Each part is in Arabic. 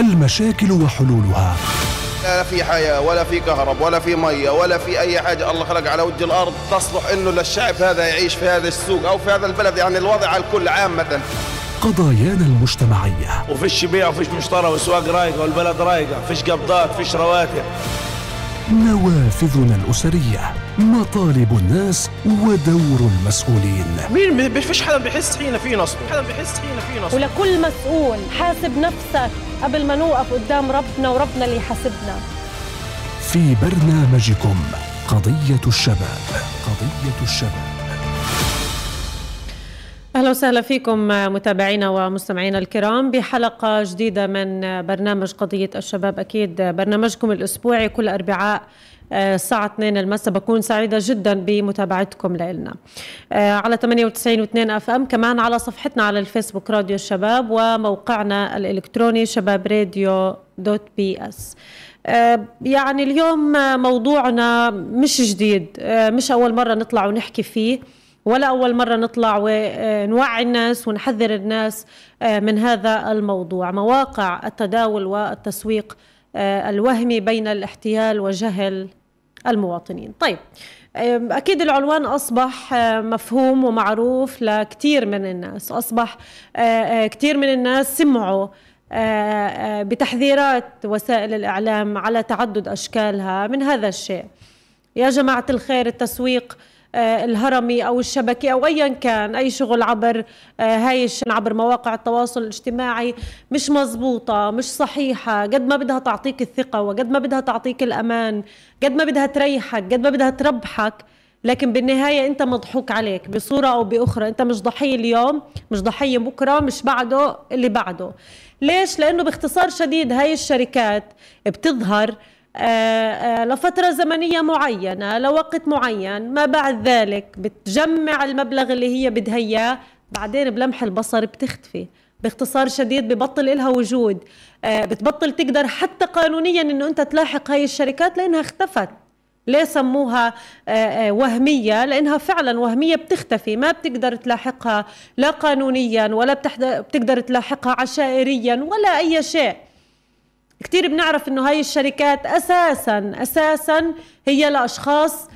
المشاكل وحلولها. لا في حياة ولا في كهرب ولا في مية ولا في أي حاجة. الله خلق على وجه الأرض تصلح إنه للشعب هذا يعيش في هذا السوق أو في هذا البلد يعني الوضع على الكل عامة قضايانا المجتمعية. وفيش بيع وفيش مشترى والسواق رايقة والبلد رايقة فيش قبضات فيش رواتب. نوافذنا الأسرية مطالب الناس ودور المسؤولين. مين ما فيش حدا بيحس حين في نصب حدا بيحس حين في نصب ولكل مسؤول حاسب نفسك قبل ما نوقف قدام ربنا وربنا اللي يحاسبنا. في برنامجكم قضية الشباب قضية الشباب. أهلا وسهلا فيكم متابعينا ومستمعينا الكرام. بحلقة جديدة من برنامج قضية الشباب. أكيد برنامجكم الأسبوعي كل أربعاء الساعة 2 المساء. بكون سعيدة جدا بمتابعتكم لنا على 98 و2 FM كمان على صفحتنا على الفيسبوك راديو الشباب وموقعنا الإلكتروني شباب radio dot PS. يعني اليوم موضوعنا مش جديد مش أول مرة نطلع ونحكي فيه. ولا أول مرة نطلع ونوعي الناس ونحذر الناس من هذا الموضوع. مواقع التداول والتسويق الوهمي بين الاحتيال وجهل المواطنين. طيب أكيد العنوان أصبح مفهوم ومعروف لكثير من الناس. أصبح كثير من الناس سمعوا بتحذيرات وسائل الإعلام على تعدد أشكالها. من هذا الشيء يا جماعة الخير التسويق الهرمي أو الشبكي أو ايا كان أي شغل عبر هاي عبر مواقع التواصل الاجتماعي مش مزبوطة مش صحيحة. قد ما بدها تعطيك الثقة وقد ما بدها تعطيك الأمان قد ما بدها تريحك قد ما بدها تربحك لكن بالنهاية أنت مضحوك عليك بصورة أو بأخرى. أنت مش ضحية اليوم مش ضحية بكرة مش بعده اللي بعده. ليش؟ لأنه باختصار شديد هاي الشركات بتظهر لفترة زمنية معينة لوقت معين ما بعد ذلك بتجمع المبلغ اللي هي بدها إياه. بعدين بلمح البصر بتختفي باختصار شديد ببطل إلها وجود. بتبطل تقدر حتى قانونيا إنه أنت تلاحق هاي الشركات لإنها اختفت. ليه سموها؟ وهمية؟ لأنها فعلا وهمية بتختفي ما بتقدر تلاحقها لا قانونيا ولا بتقدر تلاحقها عشائريا ولا أي شيء. كثير بنعرف إنه هاي الشركات أساسا أساسا هي لأشخاص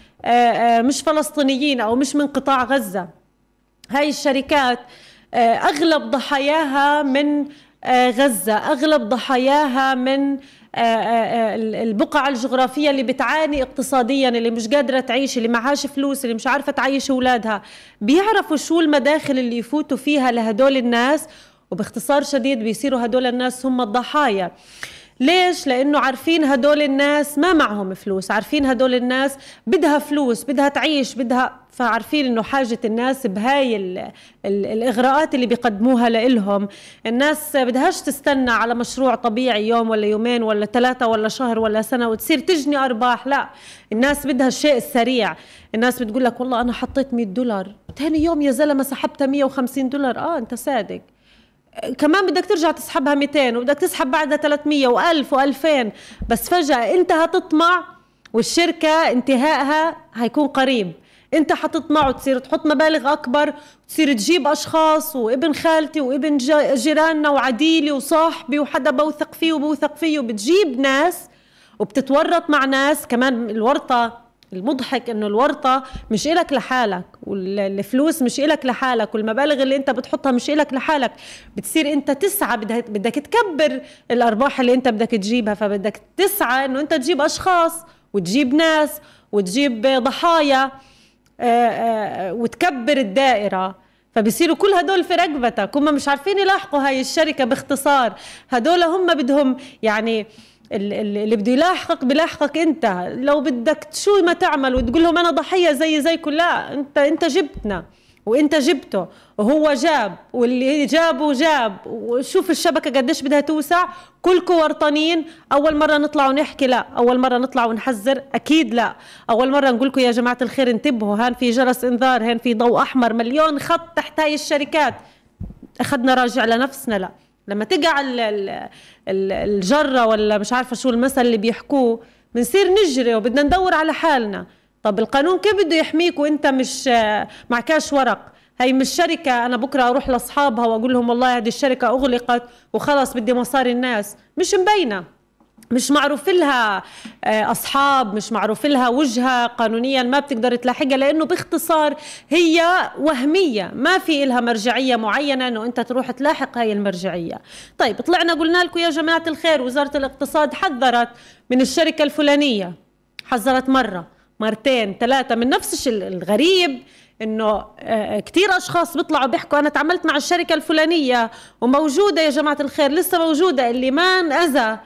مش فلسطينيين أو مش من قطاع غزة. هاي الشركات أغلب ضحاياها من غزة أغلب ضحاياها من البقع الجغرافية اللي بتعاني اقتصاديا اللي مش قادرة تعيش اللي معهاش فلوس اللي مش عارفة تعيش أولادها. بيعرفوا شو المداخل اللي يفوتوا فيها لهدول الناس وباختصار شديد بيصيروا هدول الناس هم الضحايا. ليش؟ لأنه عارفين هدول الناس ما معهم فلوس عارفين هدول الناس بدها فلوس بدها تعيش بدها فعارفين إنه حاجة الناس بهاي ال ال الإغراءات اللي بيقدموها لإلهم. الناس بدهاش تستنى على مشروع طبيعي يوم ولا يومين ولا ثلاثة ولا شهر ولا سنة وتصير تجني أرباح لا. الناس بدها الشيء السريع. الناس بتقول لك والله أنا حطيت 100 دولار. ثاني يوم يا زلمة سحبتها 150 دولار. آه أنت صادق. كمان بدك ترجع تسحبها 200 وبدك تسحب بعدها 300 و1000 و2000 بس فجأة انت هتطمع والشركة انتهائها هيكون قريب. انت حتطمع وتصير تحط مبالغ أكبر وتصير تجيب أشخاص وابن خالتي وابن جيراننا وعديلي وصاحبي وحدا بوثق فيه وبوثق فيه وبتجيب ناس وبتتورط مع ناس. كمان الورطة المضحك إنه الورطة مش إلك لحالك والفلوس مش إلك لحالك والمبالغ اللي أنت بتحطها مش إلك لحالك. بتصير أنت تسعى بدك تكبر الأرباح اللي أنت بدك تجيبها فبدك تسعى إنه أنت تجيب أشخاص وتجيب ناس وتجيب ضحايا وتكبر الدائرة. فبصيروا كل هدول في رقبتك هم مش عارفين يلاحقوا هاي الشركة باختصار. هدول هم بدهم يعني اللي بده يلاحقك بلاحقك انت. لو بدك شو ما تعمل وتقول لهم أنا ضحية زي زيكم لا انت انت جبتنا وانت جبته. وهو جاب واللي جابه جاب وشوف الشبكة قديش بدها توسع. كلكم ورطانين أول مرة نطلع ونحكي لا. أول مرة نطلع ونحذر أكيد لا. أول مرة نقول لكم يا جماعة الخير انتبهوا. هان في جرس إنذار هان في ضوء أحمر مليون خط تحت هاي الشركات. أخذنا راجع لنفسنا لا. لما تقع الجرة ولا مش عارفة شو المثل اللي بيحكوه بنصير نجري وبدنا ندور على حالنا. طب القانون كيف بده يحميك وانت مش معكاش ورق؟ هي مش شركة أنا بكرة أروح لأصحابها وأقول لهم والله هذه الشركة أغلقت وخلص بدي مصاري الناس. مش مبينة. مش معروف لها آه، أصحاب مش معروف لها وجهة قانونيا ما بتقدر تلاحقها لأنه باختصار هي وهمية ما في لها مرجعية معينة إنه أنت تروح تلاحق هاي المرجعية. طيب طلعنا قلنا لكم يا جماعة الخير وزارة الاقتصاد حذرت من الشركة الفلانية حذرت مرة مرتين ثلاثة من نفس الشيء الغريب إنه آه، كثير أشخاص بيطلعوا بيحكوا أنا تعاملت مع الشركة الفلانية وموجودة يا جماعة الخير لسه موجودة اللي ما انأذى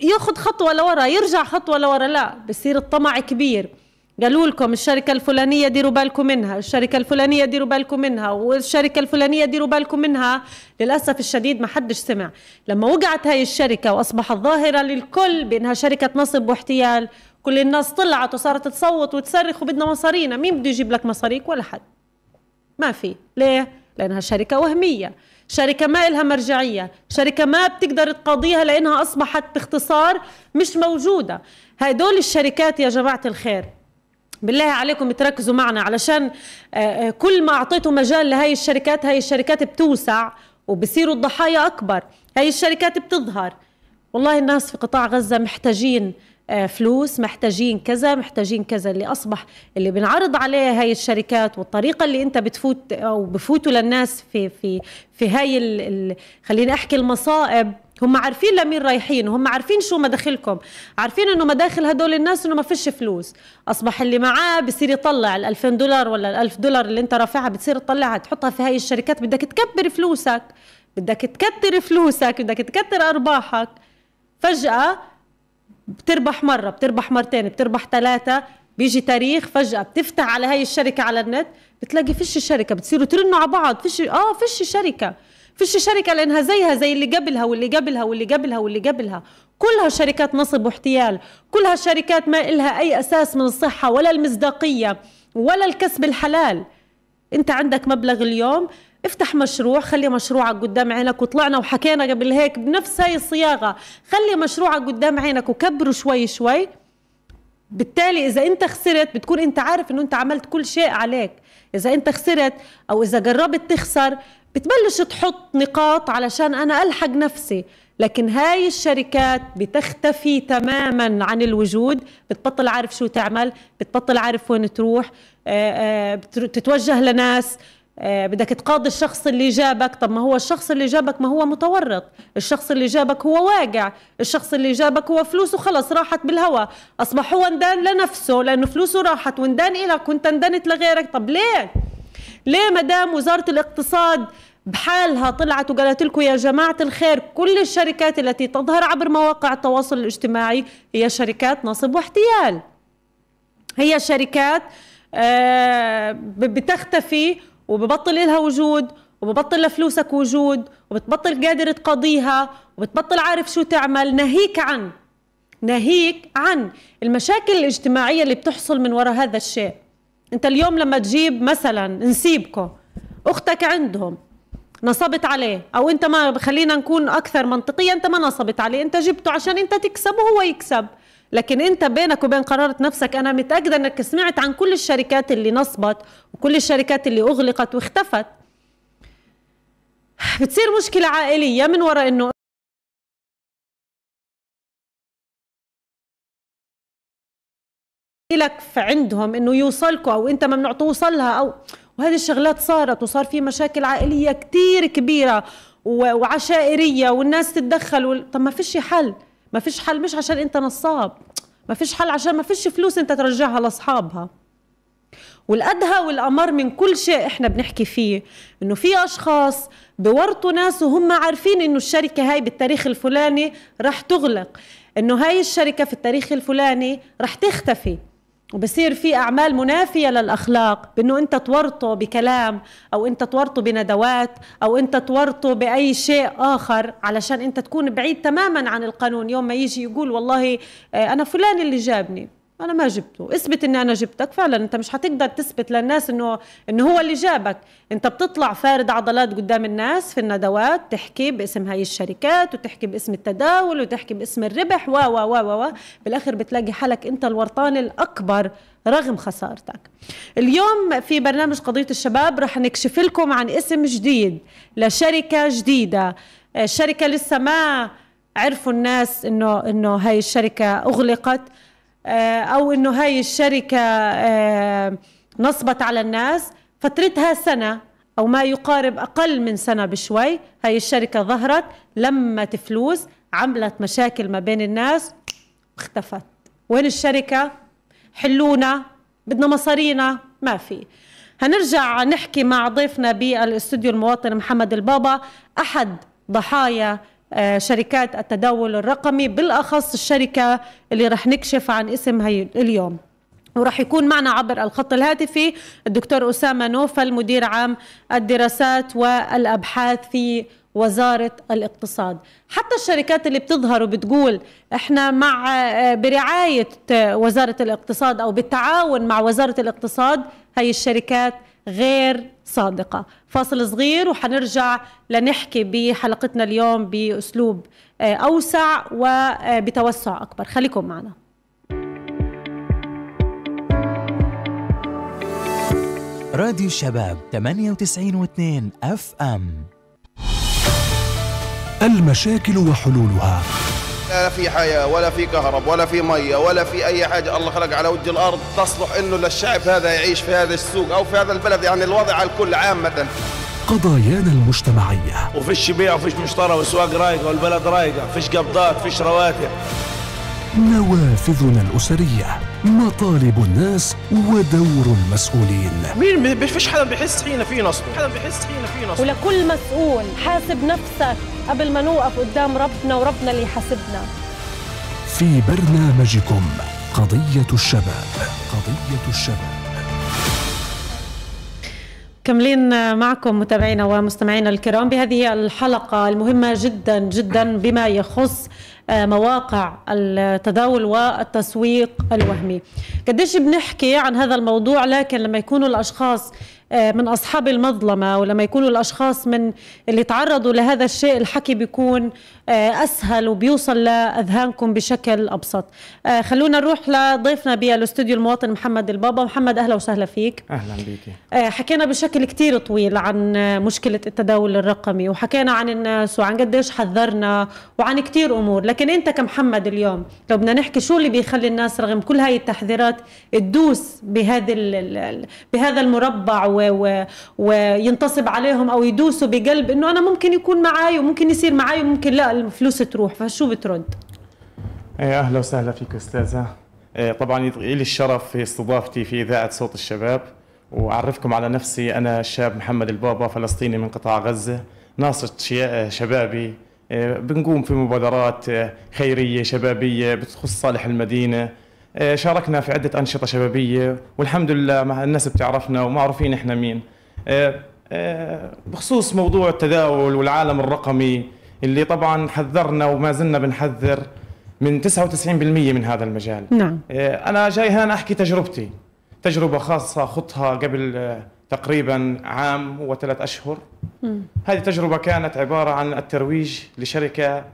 ياخذ خطوة لورا يرجع خطوة لورا. لا بصير الطمع كبير. قالوا لكم الشركة الفلانية ديروا بالكم منها الشركة الفلانية ديروا بالكم منها والشركة الفلانية ديروا بالكم منها. للأسف الشديد ما حدش سمع. لما وقعت هاي الشركة وأصبحت ظاهرة للكل بأنها شركة نصب واحتيال كل الناس طلعت وصارت تصوت وتصرخ وبدنا مصارينا. مين بده يجيب لك مصاريك؟ ولا حد. ما في. ليه؟ لأنها شركة وهمية. شركة ما إلها مرجعية شركة ما بتقدر تقاضيها لأنها أصبحت باختصار مش موجودة. هدول الشركات يا جماعة الخير بالله عليكم تركزوا معنا علشان آه، آه، كل ما أعطيتوا مجال لهي الشركات هاي الشركات بتوسع وبصيروا الضحايا أكبر هاي الشركات بتظهر. والله الناس في قطاع غزة محتاجين فلوس محتاجين كذا محتاجين كذا اللي أصبح اللي بنعرض عليه هاي الشركات والطريقة اللي أنت بتفوت أو بفوتوا للناس في في في هاي ال خليني أحكي المصائب هم عارفين لمين رايحين وهم عارفين شو مداخلكم عارفين إنه مداخل هدول الناس إنه ما فيش فلوس. أصبح اللي معاه بصير يطلع ال 2000 دولار ولا ال 1000 دولار اللي أنت رافعها بتصير تطلعها تحطها في هاي الشركات بدك تكبر فلوسك بدك تكتر فلوسك بدك تكتر أرباحك. فجأة بتربح مرة بتربح مرتين بتربح ثلاثة بيجي تاريخ فجأة بتفتح على هاي الشركة على النت بتلاقي فيش شركة بتصيروا ترنوا على بعض فيش آه فيش شركة. فيش شركة لأنها زيها زي اللي قبلها واللي قبلها واللي قبلها واللي قبلها. كلها شركات نصب واحتيال كلها شركات ما إلها أي أساس من الصحة ولا المصداقية ولا الكسب الحلال. أنت عندك مبلغ اليوم افتح مشروع خلي مشروعك قدام عينك وطلعنا وحكينا قبل هيك بنفس هاي الصياغة. خلي مشروعك قدام عينك وكبره شوي شوي. بالتالي إذا أنت خسرت بتكون أنت عارف أنه أنت عملت كل شيء عليك. إذا أنت خسرت أو إذا جربت تخسر بتبلش تحط نقاط علشان أنا ألحق نفسي. لكن هاي الشركات بتختفي تماما عن الوجود. بتبطل عارف شو تعمل بتبطل عارف وين تروح لناس آه، بدك تقاضي الشخص اللي جابك. طب ما هو الشخص اللي جابك ما هو متورط. الشخص اللي جابك هو واقع الشخص اللي جابك هو فلوسه خلص راحت بالهواء أصبح هو اندان لنفسه لأنه فلوسه راحت. واندان إلك وأنت اندنت لغيرك. طب ليه؟ ليه مدام وزارة الاقتصاد بحالها طلعت وقالت لكم يا جماعة الخير كل الشركات التي تظهر عبر مواقع التواصل الاجتماعي هي شركات نصب واحتيال. هي شركات آه بتختفي وببطل لها وجود وببطل لفلوسك وجود وبتبطل قادر تقضيها وبتبطل عارف شو تعمل. ناهيك عن ناهيك عن المشاكل الاجتماعية اللي بتحصل من وراء هذا الشيء. انت اليوم لما تجيب مثلا نسيبكم أختك عندهم نصبت عليه أو انت ما خلينا نكون أكثر منطقيا انت ما نصبت عليه انت جبته عشان انت تكسب وهو يكسب. لكن انت بينك وبين قرارة نفسك أنا متأكدة إنك سمعت عن كل الشركات اللي نصبت وكل الشركات اللي أغلقت واختفت بتصير مشكلة عائلية من وراء إنه لك عندهم إنه يوصلكوا أو أنت ممنوع توصلها أو وهذه الشغلات صارت وصار في مشاكل عائلية كثير كبيرة وعشائرية والناس تتدخل. طب ما فيش حل ما فيش حل مش عشان انت نصاب. ما فيش حل عشان ما فيش فلوس انت ترجعها لاصحابها. والأدهى والأمر من كل شيء إحنا بنحكي فيه إنه في أشخاص بورطوا ناس وهم عارفين إنه الشركة هاي بالتاريخ الفلاني رح تغلق. إنه هاي الشركة في التاريخ الفلاني رح تختفي. وبصير في أعمال منافية للأخلاق بإنه أنت تورطه بكلام أو أنت تورطه بندوات أو أنت تورطه بأي شيء آخر علشان أنت تكون بعيد تماما عن القانون. يوم ما يجي يقول والله آه، أنا فلان اللي جابني. أنا ما جبته. اثبت إني أنا جبتك. فعلا أنت مش حتقدر تثبت للناس انه إنه هو اللي جابك. أنت بتطلع فارد عضلات قدام الناس في الندوات تحكي باسم هاي الشركات وتحكي باسم التداول وتحكي باسم الربح و و و و بالآخر بتلاقي حالك أنت الورطان الأكبر رغم خسارتك. اليوم في برنامج قضية الشباب رح نكشف لكم عن اسم جديد لشركة جديدة. الشركة لسه ما عرفوا الناس انه إنه هاي الشركة أغلقت. أو إنه هاي الشركة آه، نصبت على الناس فترتها سنة أو ما يقارب أقل من سنة بشوي هاي الشركة ظهرت لمت فلوس عملت مشاكل ما بين الناس اختفت. وين الشركة؟ حلونا بدنا مصارينا ما في. هنرجع نحكي مع ضيفنا بالأستوديو المواطن محمد البابا أحد ضحايا آه، شركات التداول الرقمي بالأخص الشركة اللي رح نكشف عن اسمها اليوم. وراح يكون معنا عبر الخط الهاتفي الدكتور أسامة نوفل مدير عام الدراسات والأبحاث في وزارة الاقتصاد. حتى الشركات اللي بتظهر وبتقول إحنا مع آه، برعاية وزارة الاقتصاد أو بالتعاون مع وزارة الاقتصاد هي الشركات غير صادقة. فاصل صغير وحنرجع لنحكي بحلقتنا اليوم بأسلوب آه، أوسع وبتوسع أكبر. خليكم معنا. راديو الشباب 98 و2 أف أم. المشاكل وحلولها. لا في حياة ولا في كهرب ولا في مية ولا في أي حاجة. الله خلق على وجه الأرض تصلح إنه للشعب هذا يعيش في هذا السوق أو في هذا البلد. يعني الوضع على الكل عامة قضايانا المجتمعية. وفيش بيع وفيش مشترى والسواق رايقة والبلد رايقة فيش قبضات فيش رواتب. نوافذنا الأسرية. مطالب الناس ودور المسؤولين. مين ما فيش حدا بيحس حين في نصب حدا بيحس حين في نصب ولكل مسؤول حاسب نفسك قبل ما نوقف قدام ربنا وربنا اللي يحاسبنا. في برنامجكم قضية الشباب. قضية الشباب. كملين معكم متابعينا ومستمعينا الكرام بهذه الحلقة المهمة جدا جدا بما يخص مواقع التداول والتسويق الوهمي. قديش بنحكي عن هذا الموضوع لكن لما يكونوا الأشخاص آه، من أصحاب المظلمة ولما يكونوا الأشخاص من اللي تعرضوا لهذا الشيء الحكي بيكون آه، أسهل وبيوصل لأذهانكم بشكل أبسط. آه، خلونا نروح لضيفنا بالاستوديو المواطن محمد البابا. محمد أهلا وسهلا فيك. أهلا بيكي حكينا بشكل كتير طويل عن مشكلة التداول الرقمي وحكينا عن الناس وعن قديش حذرنا وعن كتير أمور. لكن أنت كمحمد اليوم لو بدنا نحكي شو اللي بيخلي الناس رغم كل هاي التحذيرات تدوس بهذا بهذا المربع و... وينتصب عليهم أو يدوسوا بقلب إنه أنا ممكن يكون معي وممكن يصير معي وممكن لا؟ الفلوس تروح فشو بترد؟ إيه أهلا وسهلا فيك أستاذة. إيه طبعا لي الشرف في استضافتي في إذاعة صوت الشباب وأعرفكم على نفسي أنا الشاب محمد البابا فلسطيني من قطاع غزة ناصر شبابي. إيه بنقوم في مبادرات إيه خيرية شبابية بتخص صالح المدينة. شاركنا في عدة أنشطة شبابية والحمد لله الناس بتعرفنا ومعروفين إحنا مين. بخصوص موضوع التداول والعالم الرقمي اللي طبعا حذرنا وما زلنا بنحذر من 99% من هذا المجال نعم. أنا جاي هنا أحكي تجربتي تجربة خاصة خطها قبل تقريبا عام وثلاث أشهر م. هذه التجربة كانت عبارة عن الترويج لشركة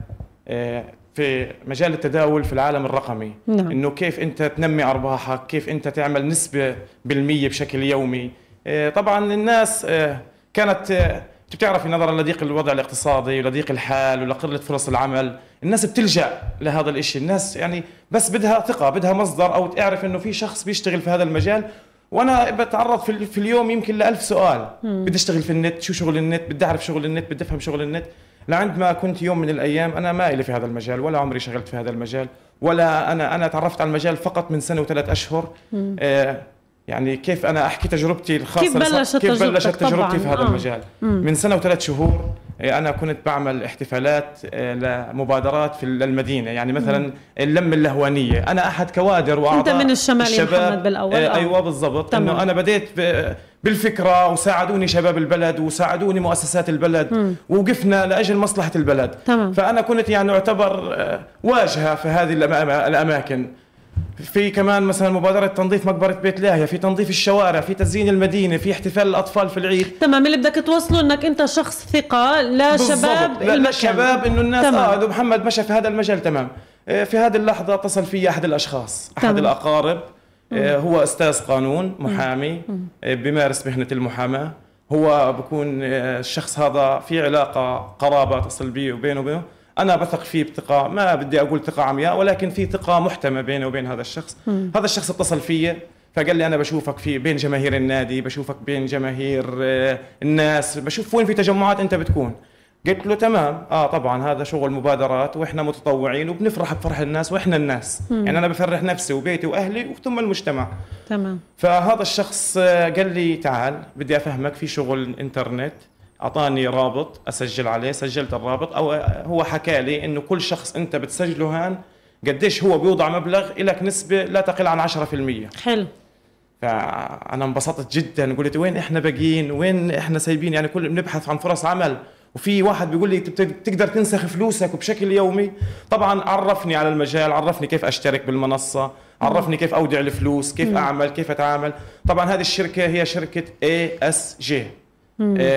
في مجال التداول في العالم الرقمي نعم. إنه كيف أنت تنمي أرباحك كيف أنت تعمل نسبة بالمية بشكل يومي آه، طبعا الناس آه، كانت آه، بتعرفي نظرا لضيق الوضع الاقتصادي ولضيق الحال ولقلة فرص العمل. الناس بتلجأ لهذا الشيء الناس يعني بس بدها ثقة بدها مصدر أو تعرف إنه في شخص بيشتغل في هذا المجال. وأنا بتعرض في اليوم يمكن لألف سؤال. بدي أشتغل في النت شو شغل النت؟ بدي أعرف شغل النت بدي أفهم شغل النت. لعند ما كنت يوم من الأيام أنا ما إلي في هذا المجال ولا عمري شغلت في هذا المجال ولا أنا أنا تعرفت على المجال فقط من سنة وثلاث أشهر. آه يعني كيف أنا أحكي تجربتي الخاصة كيف بلشت كيف بلشت تجربتي. في هذا آه. المجال. من سنة وثلاث شهور آه، أنا كنت بعمل احتفالات آه، لمبادرات في المدينة يعني مثلا اللم اللهوانية أنا أحد كوادر وأعضاء انت من الشمال محمد بالأول آه. أيوه بالضبط إنه أنا بديت بالفكرة وساعدوني شباب البلد وساعدوني مؤسسات البلد م. ووقفنا لأجل مصلحة البلد تمام. فأنا كنت يعني أعتبر واجهة في هذه الأماكن في كمان مثلا مبادرة تنظيف مقبرة بيت لاهيا في تنظيف الشوارع في تزيين المدينة في احتفال الأطفال في العيد. تمام اللي بدك توصله إنك أنت شخص ثقة لشباب بالضبط. لا المكان للشباب إنه الناس تمام. آه محمد مشى في هذا المجال تمام. آه، في هذه اللحظة اتصل في أحد الأشخاص أحد تمام. الأقارب. آه، هو أستاذ قانون محامي آه، بيمارس مهنة المحاماة. هو بكون الشخص هذا في علاقة قرابة تصل بي وبينه وبينه. أنا بثق فيه بثقة ما بدي أقول ثقة عمياء ولكن في ثقة محتمة بيني وبين هذا الشخص. هذا الشخص اتصل فيي فقال لي أنا بشوفك في بين جماهير النادي بشوفك بين جماهير آه، الناس بشوف وين في تجمعات أنت بتكون. قلت له تمام. آه طبعا هذا شغل مبادرات وإحنا متطوعين وبنفرح بفرح الناس وإحنا الناس. يعني أنا بفرح نفسي وبيتي وأهلي وثم المجتمع. تمام. فهذا الشخص آه، قال لي تعال بدي أفهمك في شغل إنترنت. أعطاني رابط أسجل عليه سجلت الرابط أو هو حكى لي إنه كل شخص أنت بتسجله هان قديش هو بيوضع مبلغ لك نسبة لا تقل عن 10% حلو. فأنا انبسطت جدا قلت وين إحنا باقيين؟ وين إحنا سايبين؟ يعني كل بنبحث عن فرص عمل. وفي واحد بيقول لي "بت- بتقدر تسحب فلوسك وبشكل يومي؟ طبعا عرفني على المجال عرفني كيف أشترك بالمنصة عرفني كيف أودع الفلوس كيف أعمل كيف أتعامل. طبعا هذه الشركة هي شركة ESG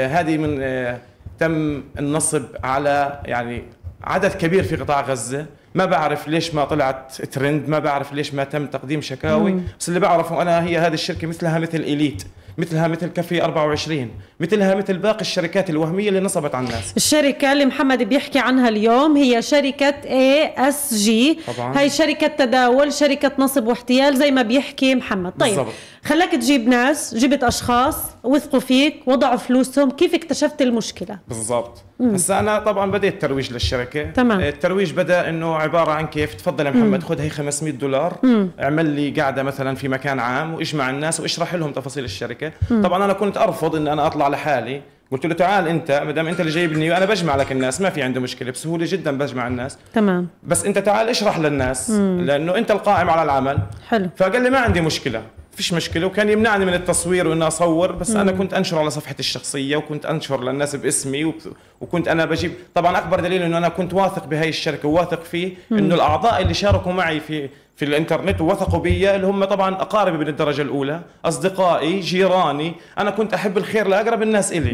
هذه من آه تم النصب على يعني عدد كبير في قطاع غزة. ما بعرف ليش ما طلعت ترند ما بعرف ليش ما تم تقديم شكاوي. بس اللي بعرفه أنا هي هذه الشركة مثلها مثل Elite مثلها مثل كافي 24 مثلها مثل باقي الشركات الوهمية اللي نصبت على الناس. الشركة اللي محمد بيحكي عنها اليوم هي شركة ESG طبعاً. هاي شركة تداول شركة نصب واحتيال زي ما بيحكي محمد. طيب بالضبط. خلاك تجيب ناس جبت أشخاص وثقوا فيك وضعوا فلوسهم. كيف اكتشفت المشكلة؟ بالضبط. هسا أنا طبعا بديت ترويج للشركة. تمام. الترويج بدأ إنه عبارة عن كيف تفضل يا محمد خذ هي 500 دولار اعمل لي قاعدة مثلا في مكان عام وإجمع الناس واشرح لهم تفاصيل الشركة. طبعا أنا كنت أرفض إن أنا أطلع لحالي. قلت له تعال أنت ما دام أنت اللي جايبني وأنا بجمع لك الناس ما في عنده مشكلة. بسهولة جدا بجمع الناس. تمام. بس أنت تعال اشرح للناس لأنه أنت القائم على العمل. حلو. فقال لي ما عندي مشكلة. فيش مشكلة وكان يمنعني من التصوير وإني أصور بس أنا كنت أنشر على صفحتي الشخصية وكنت أنشر للناس باسمي وكنت أنا بجيب طبعا أكبر دليل إنه أنا كنت واثق بهاي الشركة وواثق فيه إنه الأعضاء اللي شاركوا معي في في الإنترنت ووثقوا بي اللي هم طبعا أقاربي من الدرجة الأولى أصدقائي جيراني أنا كنت أحب الخير لأقرب الناس إلي.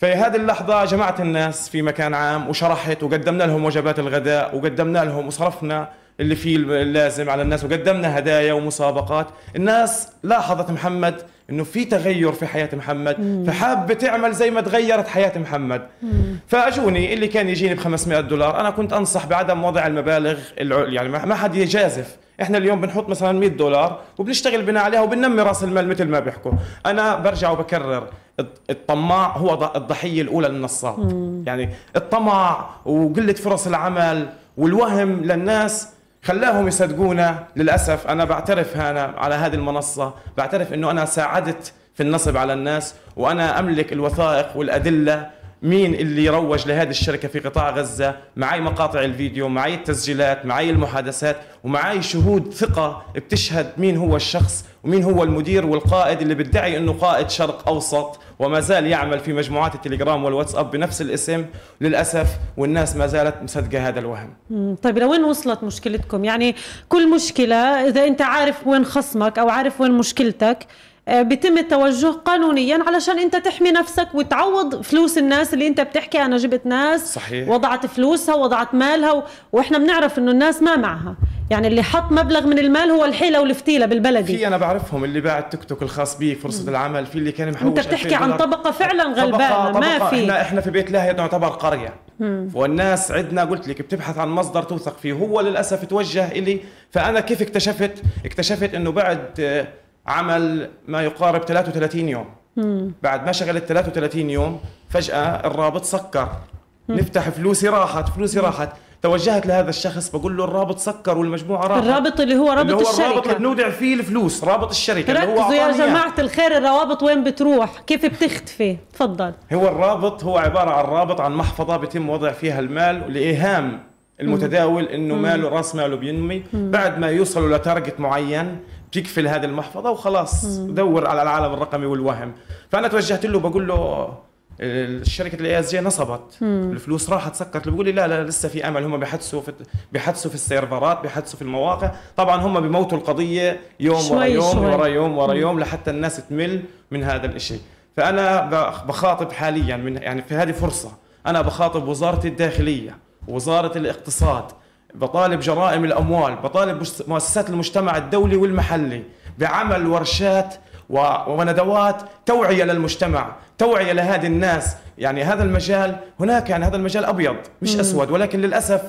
في هذه اللحظة جمعت الناس في مكان عام وشرحت وقدمنا لهم وجبات الغداء وقدمنا لهم وصرفنا اللي فيه اللازم على الناس وقدمنا هدايا ومسابقات. الناس لاحظت محمد إنه في تغير في حياة محمد فحابة تعمل زي ما تغيرت حياة محمد. فاجوني اللي كان يجيني ب 500 دولار أنا كنت أنصح بعدم وضع المبالغ يعني ما حد يجازف. إحنا اليوم بنحط مثلا 100 دولار وبنشتغل بناء عليها وبننمي رأس المال مثل ما بيحكوا. أنا برجع وبكرر الط- الطماع هو الضحية الأولى للنصاب. يعني الطمع وقلة فرص العمل والوهم للناس خلاهم يصدقونا. للأسف أنا بعترف هنا على هذه المنصة. بعترف إنه أنا ساعدت في النصب على الناس وأنا أملك الوثائق والأدلة مين اللي روج لهذه الشركة في قطاع غزة. معي مقاطع الفيديو معي التسجيلات معي المحادثات ومعي شهود ثقة بتشهد مين هو الشخص. ومين هو المدير والقائد اللي بيدعي إنه قائد شرق أوسط؟ وما زال يعمل في مجموعات التليجرام والواتساب بنفس الاسم. للأسف والناس ما زالت مصدقة هذا الوهم. طيب لوين وصلت مشكلتكم؟ يعني كل مشكلة إذا أنت عارف وين خصمك أو عارف وين مشكلتك بيتم التوجه قانونيا علشان أنت تحمي نفسك وتعوض فلوس الناس اللي أنت بتحكي أنا جبت ناس صحيح. وضعت فلوسها وضعت مالها و... وإحنا بنعرف إنه الناس ما معها. يعني اللي حط مبلغ من المال هو الحيلة والفتيلة بالبلدي. في أنا بعرفهم اللي باع التيك توك الخاص به فرصة العمل في اللي كان محوش أنت بتحكي 2000 عن. طبقة فعلا غلبانة طبقة. ما في. إحنا إحنا في بيت لاهي نعتبر قرية. والناس عندنا قلت لك بتبحث عن مصدر توثق فيه. هو للأسف توجه إلي فأنا كيف اكتشفت؟ اكتشفت إنه بعد آه، عمل ما يقارب 33 يوم. بعد ما شغلت 33 يوم فجأة الرابط سكر. نفتح فلوسي راحت فلوسي راحت. توجهت لهذا الشخص بقول له الرابط سكر والمجموعة راحت. الرابط اللي هو رابط اللي هو الرابط اللي الشركة بنودع فيه الفلوس رابط الشركة اللي هو ركزوا يا. جماعة الخير الروابط وين بتروح؟ كيف بتختفي؟ تفضل. هو الرابط هو عبارة عن رابط عن محفظة بيتم وضع فيها المال لإيهام المتداول إنه ماله رأس ماله بينمي. بعد ما يوصلوا لتارجت معين بتقفل هذه المحفظة وخلاص دور على العالم الرقمي والوهم. فأنا توجهت له بقول له الشركة ال ESG نصبت. الفلوس راحت سكرت. بيقول لي لا لا لسه في أمل. هم بيحدثوا في بيحدثوا في السيرفرات بيحدثوا في المواقع. طبعا هم بيموتوا القضية يوم ورا يوم شوي. ورا يوم ورا يوم لحتى الناس تمل من هذا الشيء فأنا بخاطب حاليا من يعني في هذه فرصة. أنا بخاطب وزاره الداخلية وزارة الاقتصاد بطالب جرائم الأموال بطالب مؤسسات المجتمع الدولي والمحلي بعمل ورشات وندوات توعية للمجتمع توعية لهذه الناس. يعني هذا المجال هناك يعني هذا المجال أبيض مش أسود ولكن للأسف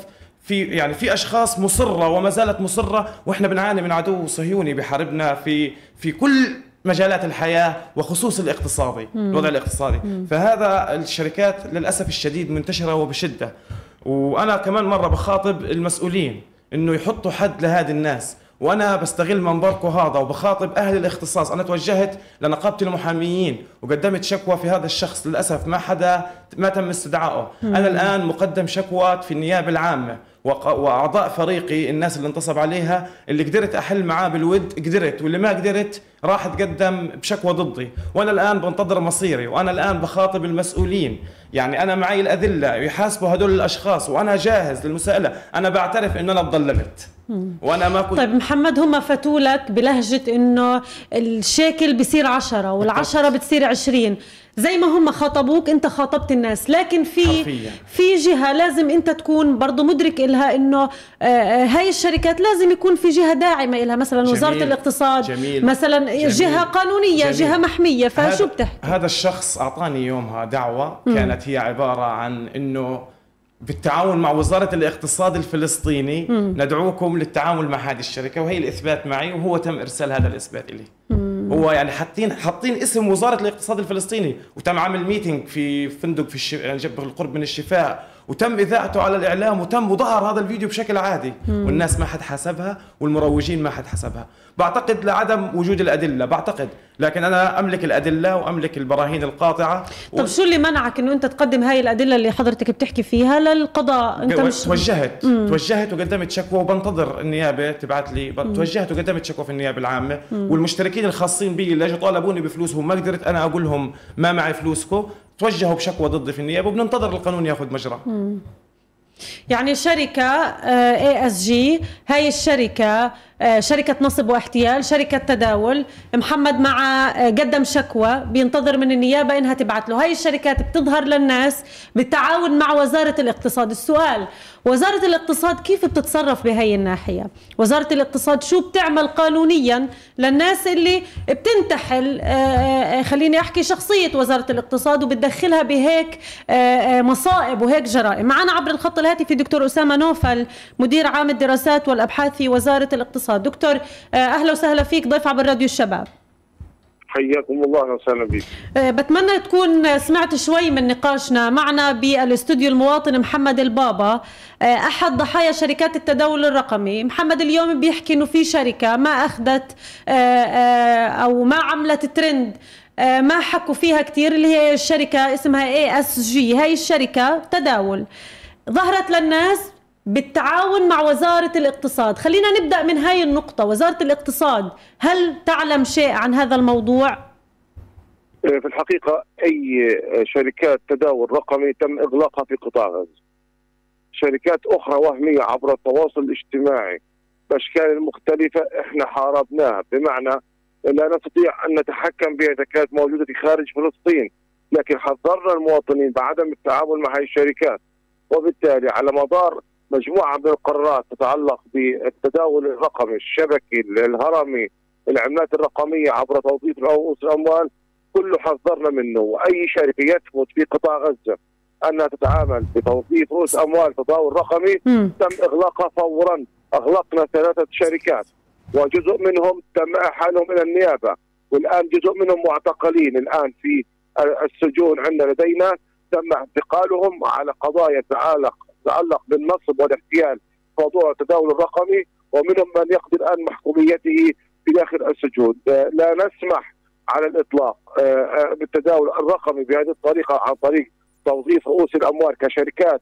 في يعني في أشخاص مصرة وما زالت مصرة وإحنا بنعاني من عدو صهيوني بحاربنا في في كل مجالات الحياة وخصوص الاقتصادي الوضع الاقتصادي. فهذا الشركات للأسف الشديد منتشرة وبشدة. وأنا كمان مرة بخاطب المسؤولين إنه يحطوا حد لهذه الناس وأنا بستغل منبركم هذا وبخاطب أهل الاختصاص. أنا توجهت لنقابه المحاميين وقدمت شكوى في هذا الشخص للأسف ما حدا ما تم استدعائه. أنا الآن مقدم شكوى في النيابة العامة وأعضاء فريقي الناس اللي انتصب عليها اللي قدرت أحل معاه بالود قدرت واللي ما قدرت راح تقدم بشكوى ضدي. وأنا الآن بنتظر مصيري وأنا الآن بخاطب المسؤولين. يعني أنا معي الادله يحاسبوا هدول الأشخاص وأنا جاهز للمساءلة. أنا بعترف إنه أنا ضللت وأنا ما كنت طيب محمد هم فاتوا لك بلهجة إنه الشاكل بصير عشرة والعشرة بتصير عشرين. زي ما هم خاطبوك أنت خاطبت الناس. لكن في حرفياً. في جهة لازم أنت تكون برضو مدرك إلها إنه آه، آه، هاي الشركات لازم يكون في جهة داعمة إلها. مثلا جميل. وزارة الاقتصاد جميل. مثلا جميل. جهة قانونية جميل. جهة محمية فشو بتحكي هذا الشخص أعطاني يومها دعوة كانت هي عبارة عن إنه بالتعاون مع وزارة الاقتصاد الفلسطيني ندعوكم للتعامل مع هذه الشركة وهي الإثبات معي وهو تم إرسال هذا الإثبات إلي. هو يعني حاطين حاطين اسم وزارة الاقتصاد الفلسطيني وتم عمل ميتينج في فندق في الش... يعني القرب من الشفاء. وتم إذاعته على الإعلام وتم وظهر هذا الفيديو بشكل عادي. والناس ما حد حسبها والمروجين ما حد حسبها. بعتقد لعدم وجود الأدلة بعتقد. لكن أنا أملك الأدلة وأملك البراهين القاطعة طب شو اللي منعك إنه أنت تقدم هاي الأدلة اللي حضرتك بتحكي فيها للقضاء؟ أنت مش توجهت. توجهت وقدمت شكوى وبنتظر النيابة تبعت لي. ب- توجهت وقدمت شكوى في النيابة العامة. والمشتركين الخاصين بي اللي اجوا طالبوني بفلوسهم ما قدرت أنا أقول لهم ما معي فلوسكم توجهوا بشكوى ضدي في النيابة وبننتظر القانون ياخذ مجراه يعني شركة ESG هاي الشركة آه، شركة نصب واحتيال شركة تداول. محمد مع آه، قدم شكوى بينتظر من النيابة إنها تبعت له. هاي الشركات بتظهر للناس بالتعاون مع وزارة الاقتصاد. السؤال وزارة الاقتصاد كيف بتتصرف بهاي الناحية؟ وزارة الاقتصاد شو بتعمل قانونيا للناس اللي بتنتحل؟ آه، آه، خليني أحكي شخصية وزارة الاقتصاد وبتدخلها بهيك آه، آه، مصائب وهيك جرائم. معنا عبر الخط الهاتفي دكتور أسامة نوفل مدير عام الدراسات والأبحاث في وزارة الاقتصاد. دكتور آه، أهلا وسهلا فيك ضيف عبر راديو الشباب. حياكم الله أهلا وسهلا بك آه، بتمنى تكون سمعت شوي من نقاشنا معنا بالأستوديو المواطن محمد البابا آه، أحد ضحايا شركات التداول الرقمي. محمد اليوم بيحكي إنه في شركة ما أخذت أو ما عملت ترند ما حكوا فيها كثير اللي هي الشركة اسمها ESG هاي الشركة تداول ظهرت للناس بالتعاون مع وزارة الاقتصاد. خلينا نبدأ من هاي النقطة. وزارة الاقتصاد هل تعلم شيء عن هذا الموضوع؟ في الحقيقة أي شركات تداول رقمي تم إغلاقها في قطاع غزة. شركات أخرى وهمية عبر التواصل الاجتماعي. بأشكال مختلفة إحنا حاربناها. بمعنى لا نستطيع أن نتحكم بها اذا كانت موجودة في خارج فلسطين لكن حذرنا المواطنين بعدم التعامل مع هذه الشركات. وبالتالي على مدار مجموعة من القرارات تتعلق بالتداول الرقمي الشبكي الهرمي العملات الرقمية عبر توظيف رؤوس الأموال كله حذرنا منه. وأي شركة يثبت في قطاع غزة أنها تتعامل بتوظيف رؤوس أموال تداول رقمي. تم إغلاقها فورا. أغلقنا ثلاثة شركات وجزء منهم تم إحالهم إلى النيابة. والآن جزء منهم معتقلين. الآن في السجون عندنا لدينا تم اعتقالهم على قضايا تتعلق تتعلق بالنصب والاحتيال في موضوع التداول الرقمي ومنهم من يقضي الآن محكوميته في داخل السجون. آه، لا نسمح على الإطلاق آه، آه، بالتداول الرقمي بهذه الطريقة عن طريق توظيف رؤوس الأموال كشركات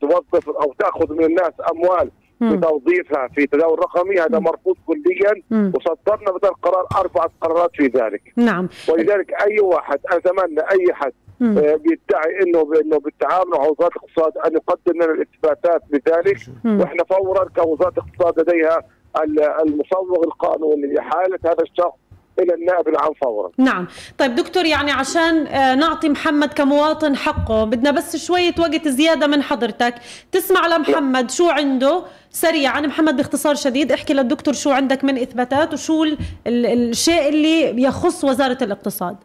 توظف أو تأخذ من الناس أموال. بتوظيفها في تداول رقمي. هذا مرفوض كليا. وصدرنا مثلا قرار أربعة قرارات في ذلك. نعم. ولذلك أي واحد أتمنى أي حد بيدعي إنه إنه بالتعامل مع وزارة الاقتصاد أن يقدم لنا الإثباتات بذلك. وإحنا فورا كوزارة الاقتصاد لديها ال- المصوغ القانوني لاحاله هذا الشخص إلى النائب العام فورا. نعم. طيب دكتور يعني عشان آه، نعطي محمد كمواطن حقه بدنا بس شوية وقت زيادة من حضرتك. تسمع لمحمد شو عنده؟ سريعا محمد باختصار شديد احكي للدكتور شو عندك من إثباتات وشو ال- ال- الشيء اللي يخص وزارة الاقتصاد.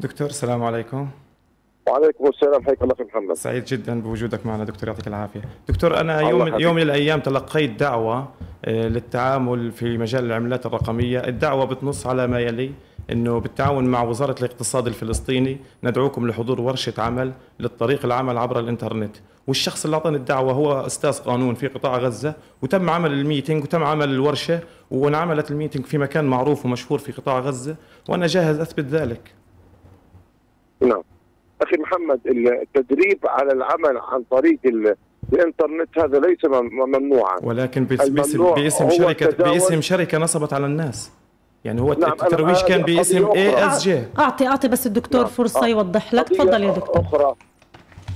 دكتور السلام عليكم. وعليكم السلام حياك الله محمد. سعيد جدا بوجودك معنا دكتور يعطيك العافية دكتور أنا يوم يحفظك. يوم من الأيام تلقيت دعوة آه، للتعامل في مجال العملات الرقمية الدعوة بتنص على ما يلي إنه بالتعاون مع وزارة الاقتصاد الفلسطيني ندعوكم لحضور ورشة عمل للطريق العمل عبر الإنترنت والشخص اللي أعطاني الدعوة هو أستاذ قانون في قطاع غزة وتم عمل ال meeting وتم عمل الورشة وانعملت ال meeting في مكان معروف ومشهور في قطاع غزة وأنا جاهز أثبت ذلك نعم. أخي محمد التدريب على العمل عن طريق ال- الإنترنت هذا ليس مم- ممنوعا. ولكن باسم باسم شركه باسم شركة نصبت على الناس يعني هو نعم، الترويج كان باسم ESG أعطي أعطي بس الدكتور نعم. فرصة آه. يوضح لك تفضل يا دكتور أخرى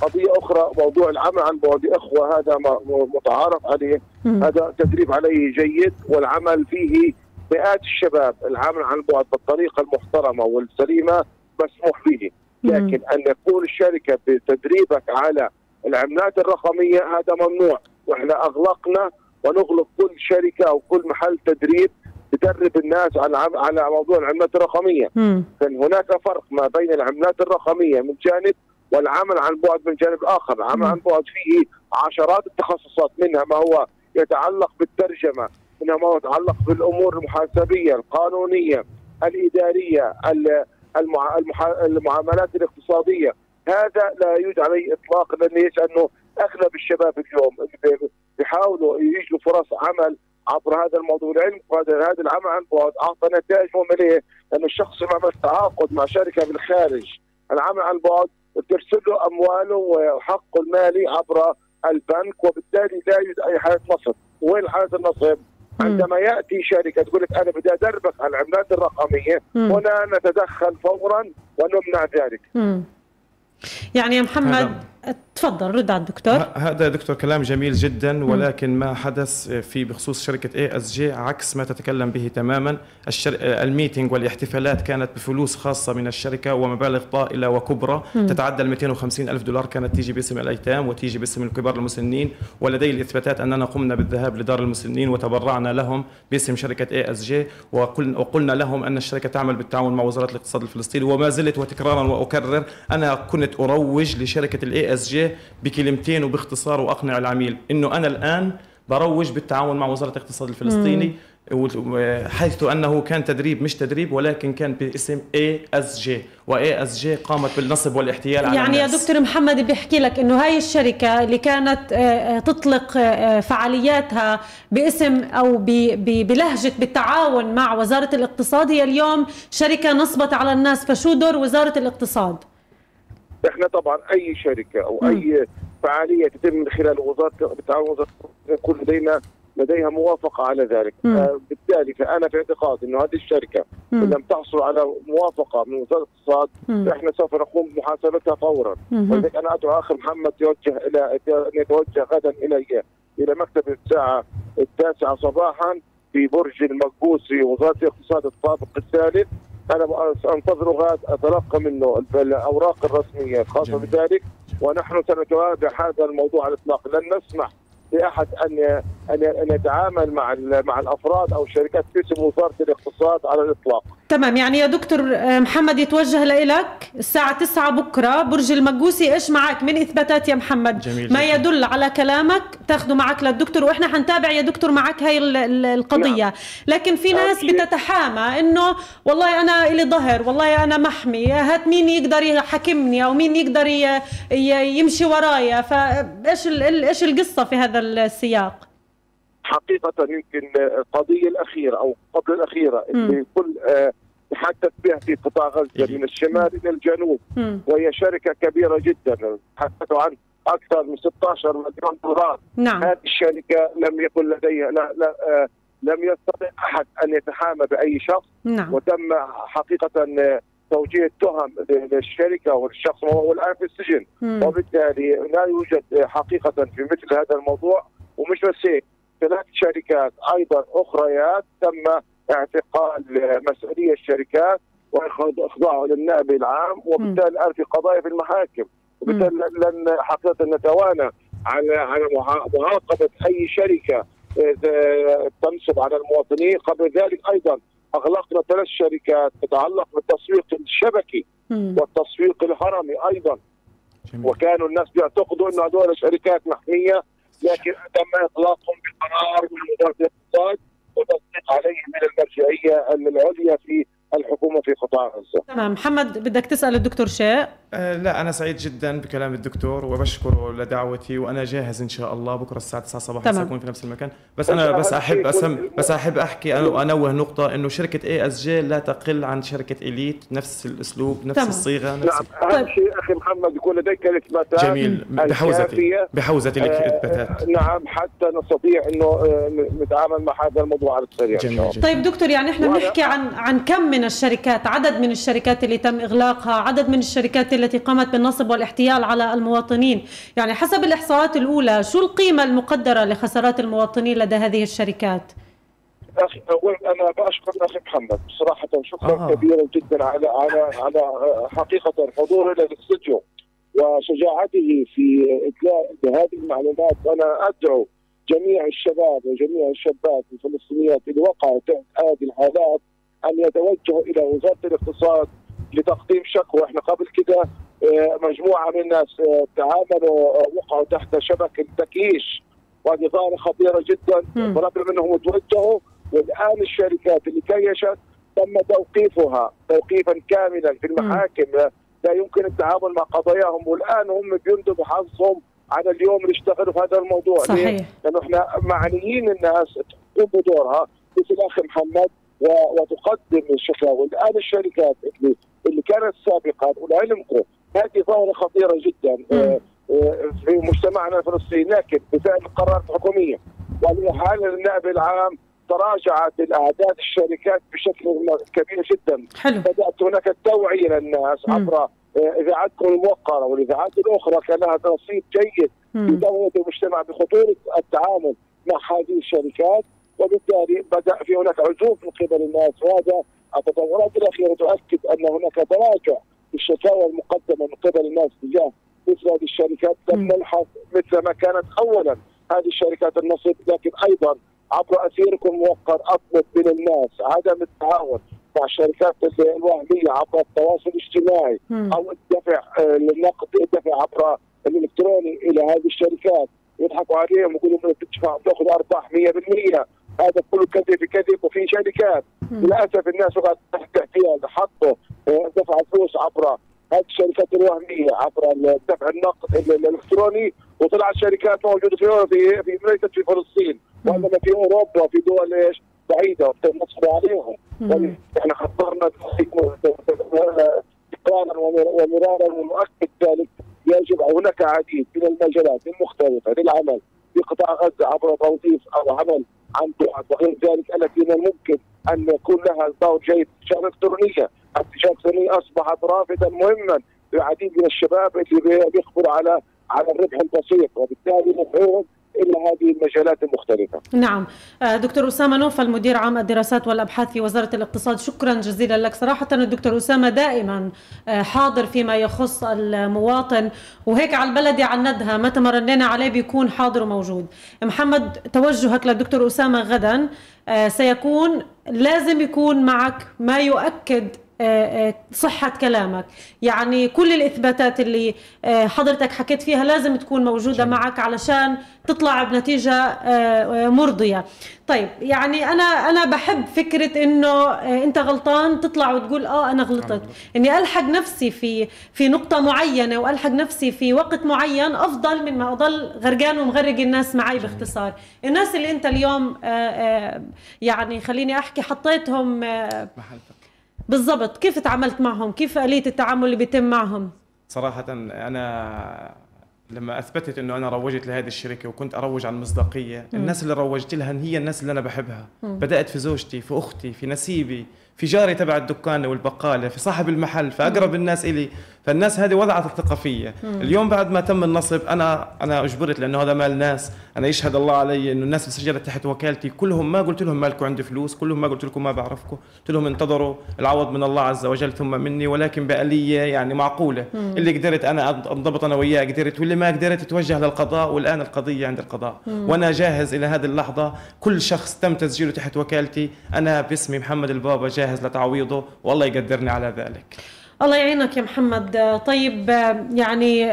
قضية أخرى موضوع العمل عن بعد إخوة هذا متعارف عليه مم. هذا تدريب عليه جيد والعمل فيه مئات الشباب العمل عن بعد بالطريقة المحترمة والسليمة مسموح به لكن أن يكون الشركة بتدريبك على العملات الرقمية هذا ممنوع وإحنا أغلقنا ونغلق كل شركة أو كل محل تدريب تدرب الناس على على موضوع العملات الرقمية مم. كان هناك فرق ما بين العملات الرقمية من جانب والعمل عن بعد من جانب آخر، العمل عن بعد فيه عشرات التخصصات منها ما هو يتعلق بالترجمة، منها ما هو يتعلق بالأمور المحاسبية، القانونية، الإدارية،. المعاملات الاقتصادية، هذا لا يوجد عليه اطلاقا لأن ليش؟ أنه اغلب الشباب اليوم بيحاولوا يجدوا فرص عمل عبر هذا الموضوع العلم هذا العمل عن بعد أعطى نتائج مهمه لأن الشخص اللي عمل تعاقد مع شركة بالخارج العمل عن بعد بترسل له أمواله وحقه المالي عبر البنك وبالتالي لا يوجد أي حالة نصب وين حالة النصب؟ عندما يأتي شركة تقول لك أنا بدي أدربك على العملات الرقمية مم. هنا نتدخل فورا ونمنع ذلك مم. يعني يا محمد تفضل رد على الدكتور. هذا دكتور كلام جميل جدا ولكن ما حدث في بخصوص شركة ESG عكس ما تتكلم به تماما. الشر... ال meeting والاحتفالات كانت بفلوس خاصة من الشركة ومبالغ طائلة وكبرى. تتعدى ال 250 ألف دولار كانت تيجي باسم الأيتام وتيجي باسم الكبار المسنين. ولدي الإثباتات أننا قمنا بالذهاب لدار المسنين وتبرعنا لهم باسم شركة ESG وقلنا لهم أن الشركة تعمل بالتعاون مع وزارة الاقتصاد الفلسطيني. وما زلت وتكرارا وأكرر أنا كنت أروج لشركة ال ESG بكلمتين وباختصار وأقنع العميل إنه أنا الآن بروج بالتعاون مع وزارة الاقتصاد الفلسطيني حيث أنه كان تدريب مش تدريب ولكن كان باسم اي اس جي واي اس جي قامت بالنصب والاحتيال على يعني يا الناس. دكتور محمد بيحكي لك إنه هاي الشركة اللي كانت آه، آه، تطلق آه، فعالياتها باسم أو بلهجة بالتعاون مع وزارة الاقتصاد هي اليوم شركة نصبت على الناس فشو دور وزارة الاقتصاد؟ إحنا طبعا أي شركة أو أي فعالية تتم من خلال وزاره بالتعاون وزارة يكون لدينا لديها موافقة على ذلك. آه بالتالي فأنا في اعتقاد إنه هذه الشركة. ان لم تحصل على موافقة من وزارة الاقتصاد مم. فاحنا سوف نقوم بمحاسبتها فورا. ولذلك أنا أدعو أخي محمد يوجه إلى أن يتوجه غدا إلي إلى مكتب الساعة التاسعة صباحا في برج المقبوسي وزارة الاقتصاد الطابق الثالث أنا سانتظره غاد أتلقى منه الأوراق الرسمية. الخاصه. بذلك ونحن سنتابع هذا الموضوع على الإطلاق. لن نسمح لاحد أن أن أن يتعامل مع ال- مع الأفراد أو الشركات باسم وزارة الاقتصاد على الإطلاق. تمام يعني يا دكتور آه، محمد يتوجه لك الساعة 9 بكرة. برج المقوسي إيش معك؟ من إثباتات يا محمد؟ جميل ما. يدل على كلامك تاخده معك للدكتور وإحنا حنتابع يا دكتور معك هاي ال- ال- القضية. لكن في نعم، ناس. بتتحامى إنه والله أنا إلي ظهر والله أنا محمي هات مين يقدر يحاكمني أو مين يقدر يمشي ورايا. ال- إيش القصة في هذا السياق؟ حقيقة يمكن القضية الأخيرة أو قبل الأخيرة اللي كل آه، تحدث بها في قطاع غزة من الشمال إلى الجنوب. وهي شركة كبيرة جدا تحدثوا عن أكثر من 16 مليون دولار. نعم. هذه الشركة لم يكن لديها لا لا آه، لم يستطع أحد أن يتحامى بأي شخص. نعم. وتم حقيقة آه، توجيه التهم للشركة والشخص وهو الآن في السجن. مم. وبالتالي لا يوجد حقيقة في مثل هذا الموضوع ومش بس هيك. ثلاث شركات أيضا اخريات تم اعتقال مسؤولي الشركات وإخضاعه للنائب العام وبالتالي الآن في قضايا في المحاكم. وبالتالي لن حقيقة نتوانى على على مراقبه أي شركة آه، تنصب على المواطنين. قبل ذلك أيضا أغلقنا ثلاث شركات تتعلق بالتسويق الشبكي مم. والتسويق الهرمي أيضا جميل. وكانوا الناس بيعتقدوا انه هذول شركات محمية لكن تم إطلاقهم بقرار من وزارة الاقتصاد وتصديق عليه من المرجعية العليا في الحكومة في قطاع غزة. تمام محمد بدك تسأل الدكتور شيء لا أنا سعيد جدا بكلام الدكتور وبشكره لدعوتي وأنا جاهز إن شاء الله بكرة الساعة 9 صباحا. سأكون في نفس المكان بس أنا بس أهم أحب أسم بس أحب أحكي أنا- وأنوه نقطة إنه شركة ESG لا تقل عن شركة Elite نفس الأسلوب نفس تمام. نعم الصيغة نفس أهم طيب. شيء أخي محمد يكون لديك الاثباتات جميل بحوزتي الكافية. بحوزة آه، الإثباتات نعم حتى نستطيع إنه آه، نتعامل مع هذا الموضوع على السريع جميل. جدا طيب دكتور يعني إحنا وأنا- بنحكي عن عن كم من الشركات عدد من الشركات اللي تم إغلاقها عدد من الشركات التي قامت بالنصب والاحتيال على المواطنين. يعني حسب الإحصاءات الأولى شو القيمة المقدرة لخسارات المواطنين لدى هذه الشركات؟ أخي اولا أنا بشكر أخي محمد. صراحة شكرا آه. كبيرا جدا على على على حقيقة حضوره للاستوديو وشجاعته في إدلاء بهذه المعلومات. وأنا أدعو جميع الشباب وجميع الشابات الفلسطينيات اللي وقعوا تحت هذه الحالات أن يتوجهوا إلى وزارة الاقتصاد لتقديم شكوى إحنا قبل كده آه، مجموعة من الناس آه، تعاملوا آه، وقعوا تحت شبكة تكييش وهذه ظاهرة خطيرة جدا. طلبنا منهم توجهوا والآن الشركات اللي كيشت تم توقيفها توقيفا كاملا في المحاكم. لا- يمكن التعامل مع قضاياهم. والآن هم بيندبوا حظهم على اليوم اللي اشتغلوا في هذا الموضوع. صحيح. لأنه إحنا معنيين الناس تقوم بدورها. مثل أخي محمد وتقدم الشكاوى الان الشركات اللي اللي كانت سابقا ولعلمكم هذه ظاهرة خطيرة جدا آه، آه، في مجتمعنا الفلسطيني لكن بفعل القرارات الحكومية والاحاله للنائب العام تراجعت الأعداد الشركات بشكل كبير جدا حلو بدأت هناك التوعية للناس. عبر آه، اذاعتكم الموقره والاذاعات الأخرى كان لها نصيب جيد في. دولة المجتمع بخطورة التعامل مع هذه الشركات وبالتالي بدأ في هناك عزوف من قبل الناس وهذا التطورات الأخيرة تؤكد أن هناك تراجع في الشكاوى المقدمة من قبل الناس تجاه مثل هذه الشركات لم. نلحظ مثل ما كانت أولا هذه الشركات النصب لكن أيضا عبر أثيركم الموقر أطلب من الناس عدم التعاون مع الشركات الوهمية عبر التواصل الاجتماعي. أو الدفع آه، النقد الدفع عبر الإلكتروني إلى هذه الشركات يضحكوا عليهم ويقولوا انك تدفع تاخذ أرباح 100% هذا كله كذب في كذب وفي شركات. للأسف الناس وقعت تحت احتيال حطوا آه، دفع فلوس عبر هذه الشركات الوهمية عبر دفع النقد ال- الإلكتروني وطلعت شركات موجودة في في في ليست في فلسطين. وانما في أوروبا وفي دول إيش؟ بعيدة وبتنصبوا عليهم. إحنا خطرنا تكرارا ومرارا ومؤكد ذلك يجب هناك عديد من المجالات المختلفه للعمل. في قطاع غزة عبر توظيف أو عمل عن بعد وغير ذلك التي من الممكن أن يكون لها دور جيد في التجاره الالكترونيه، التجاره الالكترونيه اصبحت رافدا مهما للعديد من الشباب اللي بي- بيخبروا على على الربح البسيط وبالتالي ندعوهم إلى هذه المجالات المختلفة. نعم. آه، دكتور أسامة نوفل مدير عام الدراسات والأبحاث في وزارة الاقتصاد شكرا جزيلا لك. صراحة الدكتور أسامة دائما آه، حاضر فيما يخص المواطن وهيك على البلدي عندها متى ما رنينا عليه بيكون حاضر وموجود. محمد توجهك للدكتور أسامة غدا. آه، سيكون لازم يكون معك ما يؤكد صحة كلامك. يعني كل الإثباتات اللي آه، حضرتك حكيت فيها لازم تكون موجودة معك علشان تطلع بنتيجة آه، آه، مرضية. طيب يعني أنا أنا بحب فكرة إنه آه، أنت غلطان تطلع وتقول آه أنا غلطت. إني ألحق نفسي في في نقطة معينة وألحق نفسي في وقت معين أفضل من ما أضل غرقان ومغرق الناس معي باختصار. الناس اللي أنت اليوم آه، آه، يعني خليني أحكي حطيتهم آه، محل فقط. بالضبط. كيف تعاملت معهم؟ كيف آلية التعامل اللي بيتم معهم؟ صراحة أنا لما أثبتت إنه أنا روجت لهذه الشركة وكنت أروج على المصداقيه الناس اللي روجت لها هي الناس اللي أنا بحبها. بدأت في زوجتي في أختي في نسيبي في جاري تبع الدكان والبقالة في صاحب المحل في أقرب الناس إلي. فالناس هذه وضعت الثقه فيا اليوم بعد ما تم النصب أنا أنا أجبرت لأنه هذا مال ناس. أنا يشهد الله علي إنه الناس اللي سجلت تحت وكالتي. كلهم ما قلت لهم مالكم عندي فلوس كلهم ما قلت لكم ما بعرفكم. قلت لهم انتظروا العوض من الله عز وجل ثم مني ولكن بآلية يعني معقولة. اللي قدرت أنا انضبط أنا وياه قدرت واللي ما قدرت توجه للقضاء والآن القضية عند القضاء. وأنا جاهز إلى هذه اللحظة. كل شخص تم تسجيله تحت وكالتي. أنا باسمي محمد البابا جاهز لتعويضه. والله يقدرني على ذلك. الله يعينك يا محمد. طيب يعني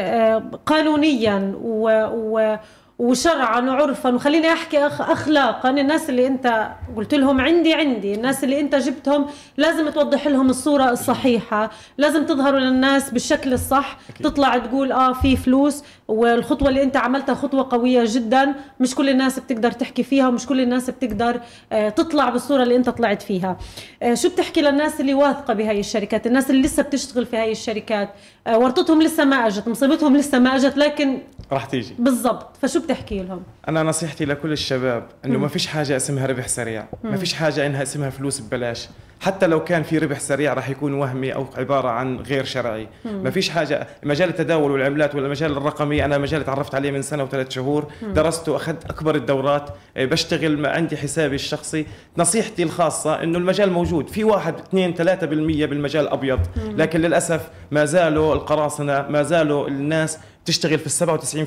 قانونيا و, و وشرعا وعرفا وخليني أحكي أخ اخلاقا. الناس اللي أنت قلت لهم عندي عندي. الناس اللي أنت جبتهم لازم توضح لهم الصورة الصحيحة. لازم تظهروا للناس بالشكل الصح. أكيد. تطلع تقول آه في فلوس. والخطوة اللي أنت عملتها خطوة قوية جدا. مش كل الناس بتقدر تحكي فيها ومش كل الناس بتقدر آه تطلع بالصورة اللي أنت طلعت فيها. آه شو بتحكي للناس اللي واثقة بهاي الشركات؟ الناس اللي لسه بتشتغل في هاي الشركات. آه ورطتهم لسه ما أجت مصيبتهم لسه ما أجت لكن راح تيجي. بالضبط. فشو بتحكي لهم؟ أنا نصيحتي لكل الشباب إنه ما فيش حاجة اسمها ربح سريع. ما فيش حاجة إنها اسمها فلوس ببلاش. حتى لو كان في ربح سريع راح يكون وهمي أو عبارة عن غير شرعي. ما فيش حاجة. مجال التداول والعملات والمجال الرقمي أنا مجال تعرفت عليه من سنة وثلاث شهور. درسته اخذت أكبر الدورات. إيه، بشتغل ما عندي حسابي الشخصي. نصيحتي الخاصة إنه المجال موجود. في واحد اثنين ثلاثة بالمية بالمجال أبيض. لكن للأسف ما زالوا القراصنة ما زالوا الناس تشتغل في ال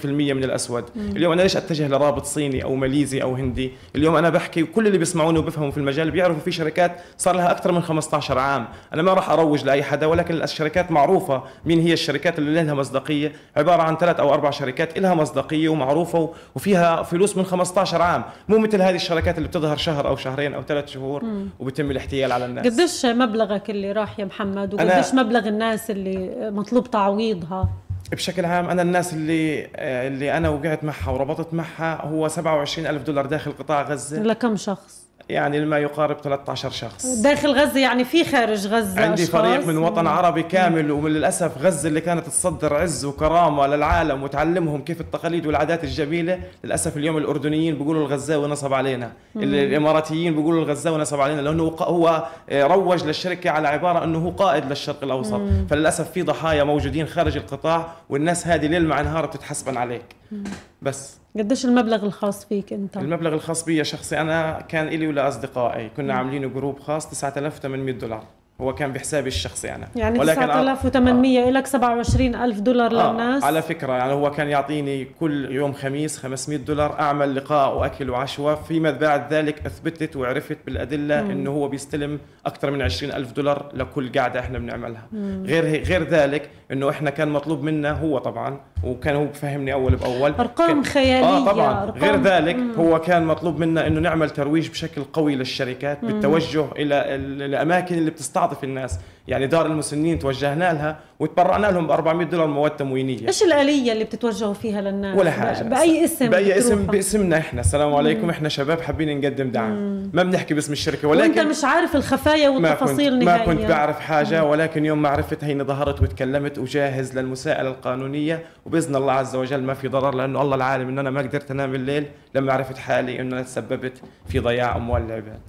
97% من الأسود. مم. اليوم أنا ليش أتجه لرابط صيني أو ماليزي أو هندي؟ اليوم أنا بحكي وكل اللي بيسمعوني وبيفهموا في المجال بيعرفوا في شركات صار لها أكثر من 15 عام. أنا ما راح أروج لأي حدا ولكن الشركات معروفة مين هي الشركات اللي لها مصداقية. عبارة عن ثلاث أو أربع شركات لها مصداقية ومعروفة وفيها فلوس من 15 عام. مو مثل هذه الشركات اللي بتظهر شهر أو شهرين أو ثلاث شهور مم. وبيتم الاحتيال على الناس. قديش مبلغك اللي راح يا محمد؟ وقديش مبلغ الناس اللي مطلوب تعويضها؟ بشكل عام أنا الناس اللي اللي أنا وقعت معها وربطت معها هو 27 ألف دولار داخل قطاع غزة. لكم شخص؟ يعني ما يقارب 13 شخص داخل غزة يعني في خارج غزة عندي أشخاص. فريق من وطن عربي كامل وللأسف غزة اللي كانت تصدر عز وكرامة للعالم وتعلمهم كيف التقاليد والعادات الجميلة للأسف اليوم الأردنيين بيقولوا الغزاوي نصب علينا مم. الإماراتيين بيقولوا الغزاوي نصب علينا لأنه هو روج للشركة على عبارة أنه هو قائد للشرق الأوسط مم. فللأسف في ضحايا موجودين خارج القطاع والناس هذه ليل مع نهار بتتحسبن عليك مم. بس قديش المبلغ الخاص فيك انت؟ المبلغ الخاص بي شخصي أنا كان لي ولاصدقائي كنا عاملين جروب خاص 9800 دولار. هو كان بحسابي الشخصي أنا. يعني ولكن 9800 آه. لك 27000 دولار آه للناس. على فكرة يعني هو كان يعطيني كل يوم خميس 500 دولار أعمل لقاء وأكل وعشوة. فيما بعد ذلك أثبتت وعرفت بالأدلة مم. إنه هو بيستلم أكثر من 20000 دولار لكل قاعدة إحنا بنعملها. مم. غير غير ذلك إنه إحنا كان مطلوب منا هو طبعا وكان هو بفهمني أول بأول أرقام خياليه آه طبعا أرقام غير ذلك مم. هو كان مطلوب منا إنه نعمل ترويج بشكل قوي للشركات مم. بالتوجه إلى الأماكن اللي بتستعطف الناس يعني دار المسنين توجهنا لها وتبرعنا لهم ب 400 دولار مواد تموينية. إيش الآلية اللي بتتوجهوا فيها للناس ولا حاجة. بأي اسم بأي اسم باسمنا إحنا. السلام عليكم. مم. إحنا شباب حابين نقدم دعم. مم. ما بنحكي باسم الشركة ولكن وانت مش عارف الخفايا والتفاصيل ما كنت, ما كنت بعرف حاجة مم. ولكن يوم ما عرفت هيني ظهرت وتكلمت وجاهز للمساءلة القانونية. وبإذن الله عز وجل ما في ضرر لأنه الله العالم انه أنا ما قدرت أنام الليل لما عرفت حالي انه أنا تسببت في ضياع أموال العباد.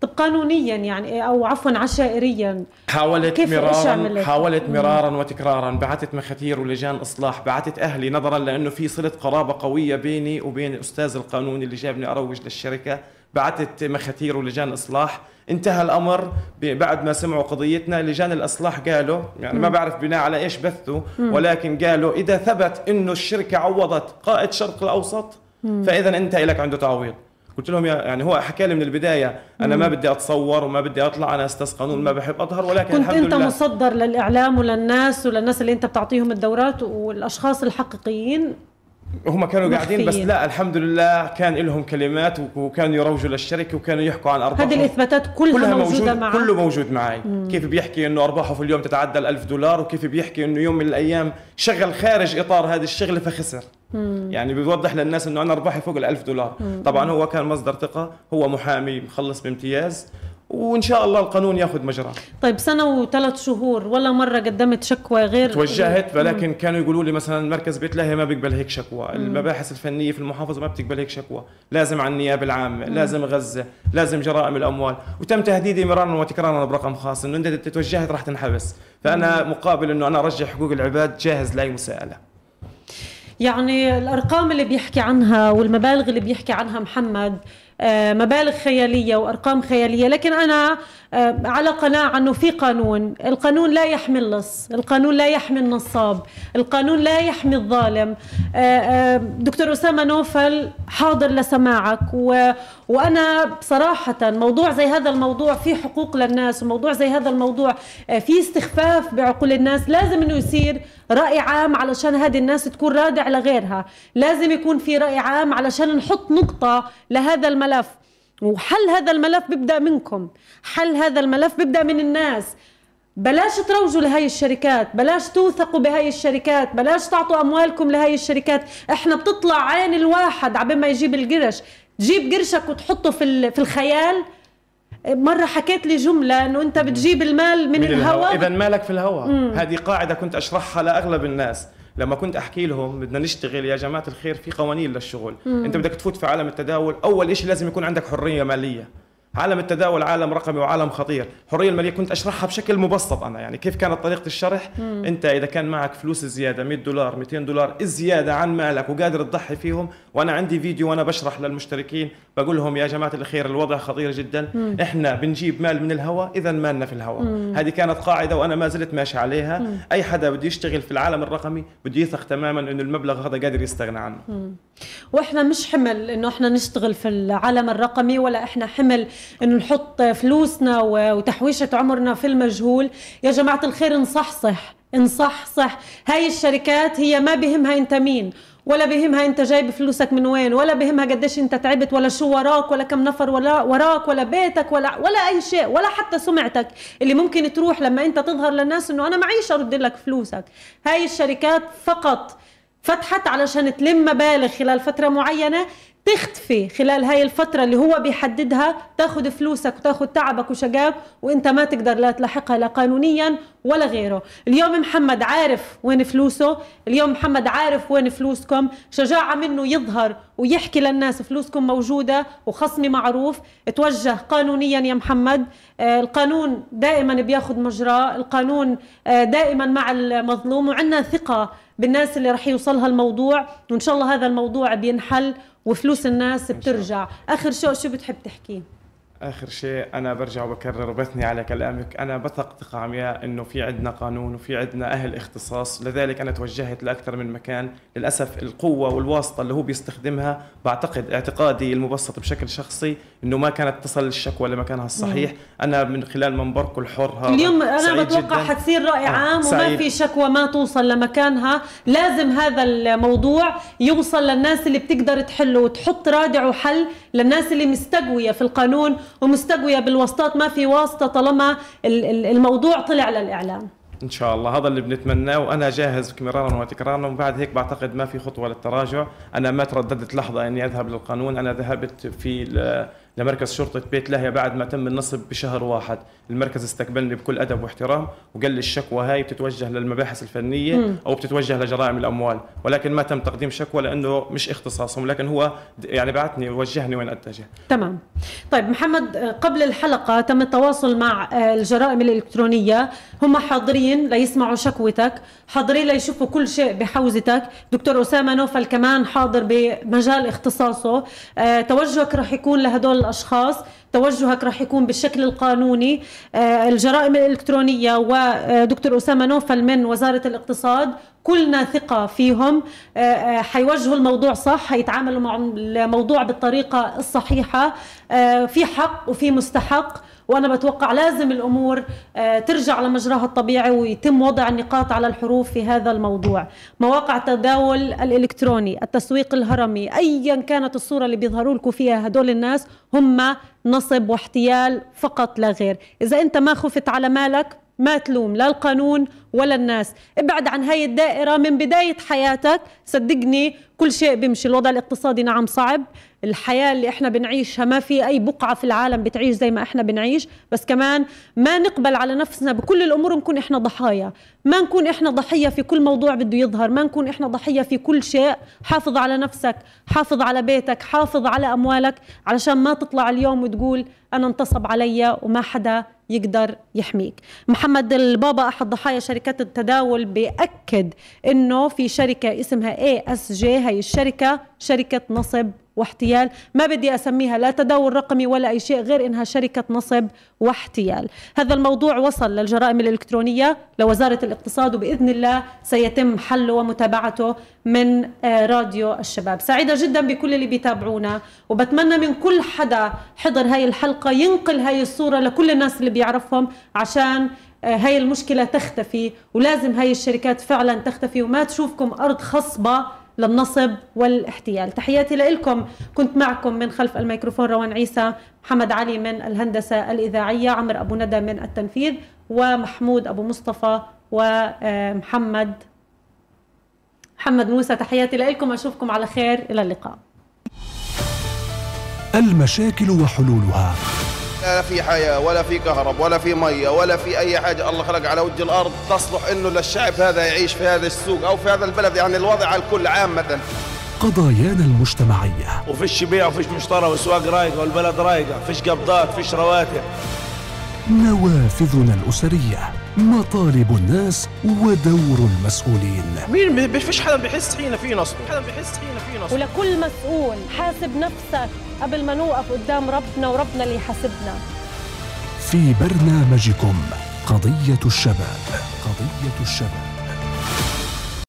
طب قانونيا يعني أو عفوا عشائريا. حاولت كيف مرارا حاولت مرارا وتكرارا بعثت مخاتير ولجان إصلاح بعثت أهلي نظرا لأنه في صلة قرابة قوية بيني وبين الأستاذ القانوني اللي جابني أروج للشركة. بعثت مخاتير ولجان إصلاح. انتهى الأمر بعد ما سمعوا قضيتنا لجان الإصلاح قالوا يعني ما بعرف بناء على إيش بثوا ولكن قالوا إذا ثبت إنه الشركة عوضت قائد الشرق الأوسط فإذا انت لك عنده تعويض. قلت لهم يعني هو حكى لي من البداية أنا ما بدي أتصور وما بدي أطلع أنا أستاذ قانون ما بحب اظهر ولكن كنت الحمد انت لله. مصدر للإعلام وللناس وللناس اللي أنت بتعطيهم الدورات والأشخاص الحقيقيين هم كانوا قاعدين بس لا الحمد لله كان لهم كلمات وكانوا يروجوا للشركة وكانوا يحكوا عن أرباحهم. هذه الإثباتات كلها, كلها موجودة معه كله موجود معي مم. كيف بيحكي إنه أرباحه في اليوم تتعدى ال1000 دولار وكيف بيحكي إنه يوم من الأيام شغل خارج إطار هذه الشغلة فخسر. مم. يعني بيوضح للناس إنه أنا أرباحي فوق ال1000 دولار. مم. طبعا هو كان مصدر ثقة هو محامي مخلص بامتياز. وإن شاء الله القانون ياخذ مجراه. طيب سنة وثلاث شهور ولا مرة قدمت شكوى غير توجهت ولكن كانوا يقولوا لي مثلا مركز بيت لاهي ما بيقبل هيك شكوى. المباحث الفنية في المحافظة ما بتقبل هيك شكوى. لازم على النيابة العامة لازم غزة لازم جرائم الأموال. وتم تهديدي مرارا وتكرارا برقم خاص إنه أنت توجهت راح تنحبس. فأنا مقابل إنه أنا ارجع حقوق العباد جاهز لأي مساءلة. يعني الأرقام اللي بيحكي عنها والمبالغ اللي بيحكي عنها محمد مبالغ خيالية وأرقام خيالية. لكن أنا آه، على قناعة أنه في قانون. القانون لا يحمي اللص. القانون لا يحمي النصاب. القانون لا يحمي الظالم. آه، دكتور أسامة نوفل حاضر لسماعك. و... وأنا بصراحة موضوع زي هذا الموضوع في حقوق للناس وموضوع زي هذا الموضوع في استخفاف بعقول الناس. لازم إنه يصير رأي عام علشان هذه الناس تكون رادع لغيرها. لازم يكون في رأي عام علشان نحط نقطة لهذا الملف. وحل هذا الملف بيبدأ منكم. حل هذا الملف بيبدأ من الناس. بلاش تروجوا لهي الشركات بلاش توثقوا بهاي الشركات بلاش تعطوا أموالكم لهي الشركات. إحنا بتطلع عين الواحد عبين ما يجيب القرش. تجيب قرشك وتحطه في في الخيال. مرة حكيت لي جملة إنه أنت بتجيب المال من, من الهواء. اذا مالك في الهواء. هذه قاعدة كنت أشرحها لأغلب الناس. لما كنت أحكي لهم بدنا نشتغل يا جماعة الخير في قوانين للشغل مم. أنت بدك تفوت في عالم التداول أول شيء لازم يكون عندك حرية مالية عالم التداول عالم رقمي وعالم خطير الحريه الماليه كنت أشرحها بشكل مبسط أنا يعني كيف كانت طريقة الشرح مم. أنت إذا كان معك فلوس زيادة 100 دولار 200 دولار زياده عن مالك وقادر تضحي فيهم وأنا عندي فيديو وأنا بشرح للمشتركين بقول لهم يا جماعة الخير الوضع خطير جدا مم. إحنا بنجيب مال من الهواء اذا مالنا في الهواء هذه كانت قاعدة وأنا ما زلت ماشي عليها مم. أي حدا بده يشتغل في العالم الرقمي بده يثق تماما إنه المبلغ هذا قادر يستغنى عنه مم. وإحنا مش حمل إنه إحنا نشتغل في العالم الرقمي ولا إحنا حمل إنه نحط فلوسنا وتحويشة عمرنا في المجهول. يا جماعة الخير نصحصح نصحصح. هاي الشركات هي ما بهمها أنت مين ولا بهمها أنت جايب فلوسك من وين ولا بهمها قديش أنت تعبت ولا شو وراك ولا كم نفر ولا وراك ولا بيتك ولا ولا أي شيء ولا حتى سمعتك. اللي ممكن تروح لما أنت تظهر للناس إنه أنا معيش ارد لك فلوسك. هاي الشركات فقط فتحت علشان تلم مبالغ خلال فترة معينة. تختفي خلال هاي الفترة اللي هو بيحددها تاخذ فلوسك وتاخذ تعبك وشقاك وانت ما تقدر لا تلاحقها لا قانونيا ولا غيره. اليوم محمد عارف وين فلوسه اليوم محمد عارف وين فلوسكم شجاعة منه يظهر ويحكي للناس فلوسكم موجودة وخصمي معروف. توجه قانونيا يا محمد. آه القانون دائما بياخذ مجراه القانون آه دائما مع المظلوم وعندنا ثقة بالناس اللي رح يوصلها الموضوع وإن شاء الله هذا الموضوع بينحل وفلوس الناس بترجع. آخر شيء شو بتحب تحكيه آخر شيء أنا برجع وبكرر وبثني على كلامك. أنا بثق ثقه عمياء إنه في عندنا قانون وفي عندنا أهل اختصاص. لذلك أنا توجهت لأكثر من مكان. للأسف القوة والواسطة اللي هو بيستخدمها بعتقد اعتقادي المبسط بشكل شخصي إنه ما كانت تصل الشكوى لمكانها الصحيح. مم. أنا من خلال منبركم الحر هذا اليوم أنا بتوقع حتصير راي آه، عام وما في شكوى ما توصل لمكانها. لازم هذا الموضوع يوصل للناس اللي بتقدر تحله وتحط رادع وحل للناس اللي مستقوية في القانون ومستقوية بالواسطات ما في واسطة طالما الموضوع طلع للإعلام. إن شاء الله هذا اللي بنتمناه وأنا جاهز مرارا وتكرارا وبعد هيك بعتقد ما في خطوة للتراجع. أنا ما ترددت لحظة إني أذهب للقانون أنا ذهبت في لمركز شرطة بيت لاهيا بعد ما تم النصب بشهر واحد. المركز استقبلني بكل أدب واحترام وقال لي الشكوى هاي بتتوجه للمباحث الفنية مم. أو بتتوجه لجرائم الأموال ولكن ما تم تقديم شكوى لأنه مش اختصاصهم لكن هو يعني بعثني ووجهني وين أتجه. تمام. طيب محمد قبل الحلقة تم التواصل مع آه، الجرائم الإلكترونية. هم حاضرين ليسمعوا شكوتك حاضرين ليشوفوا كل شيء بحوزتك. دكتور أسامة نوفل كمان حاضر بمجال اختصاصه. آه، توجهك رح يكون لهدول الأشخاص. توجهك راح يكون بالشكل القانوني. آه، الجرائم الإلكترونية ودكتور أسامة نوفل من وزارة الاقتصاد كلنا ثقة فيهم. آه، آه، حيوجهوا الموضوع صح حيتعاملوا مع الموضوع بالطريقة الصحيحة. في حق وفي مستحق. وأنا بتوقع لازم الأمور آه، ترجع لمجراها الطبيعي ويتم وضع النقاط على الحروف في هذا الموضوع. مواقع التداول الإلكتروني التسويق الهرمي ايا كانت الصورة اللي بيظهروا لكم فيها هدول الناس هم نصب واحتيال فقط لا غير. إذا أنت ما خفت على مالك ما تلوم لا القانون ولا الناس. ابعد عن هاي الدائرة من بداية حياتك. صدقني كل شيء بيمشي. الوضع الاقتصادي نعم صعب. الحياة اللي إحنا بنعيشها ما في أي بقعة في العالم بتعيش زي ما إحنا بنعيش. بس كمان ما نقبل على نفسنا بكل الأمور نكون إحنا ضحايا. ما نكون إحنا ضحية في كل موضوع بده يظهر. ما نكون إحنا ضحية في كل شيء. حافظ على نفسك حافظ على بيتك حافظ على أموالك. علشان ما تطلع اليوم وتقول أنا انتصب علي وما حدا يقدر يحميك. محمد البابا أحد ضحايا شركات التداول بيأكد أنه في شركة اسمها ESG هي الشركة شركة نصب واحتيال. ما بدي أسميها لا تداول رقمي ولا أي شيء غير إنها شركة نصب واحتيال. هذا الموضوع وصل للجرائم الإلكترونية لوزارة الاقتصاد وبإذن الله سيتم حله ومتابعته من آه، راديو الشباب. سعيدة جدا بكل اللي بيتابعونا وبتمنى من كل حدا حضر هاي الحلقة ينقل هاي الصورة لكل الناس اللي بيعرفهم عشان هاي المشكلة تختفي ولازم هاي الشركات فعلا تختفي وما تشوفكم أرض خصبة للنصب والاحتيال. تحياتي لكم كنت معكم من خلف الميكروفون روان عيسى محمد علي من الهندسة الإذاعية عمر أبو ندى من التنفيذ ومحمود أبو مصطفى ومحمد محمد موسى. تحياتي لكم أشوفكم على خير. إلى اللقاء. المشاكل وحلولها. لا في حياة ولا في كهرب ولا في مية ولا في أي حاجة. الله خلق على وجه الأرض تصلح إنه للشعب هذا يعيش في هذا السوق أو في هذا البلد. يعني الوضع على الكل عامة قضايانا المجتمعية. وفيش بيع وفيش مشترى والسواق رايقة والبلد رايقة فيش قبضات فيش رواتب. نوافذنا الأسرية مطالب الناس ودور المسؤولين. مين فيش حدا بيحس حين في نصب حدا بيحس حين في نصب. ولكل مسؤول حاسب نفسك قبل ما نوقف قدام ربنا وربنا اللي يحاسبنا. في برنامجكم قضية الشباب قضية الشباب.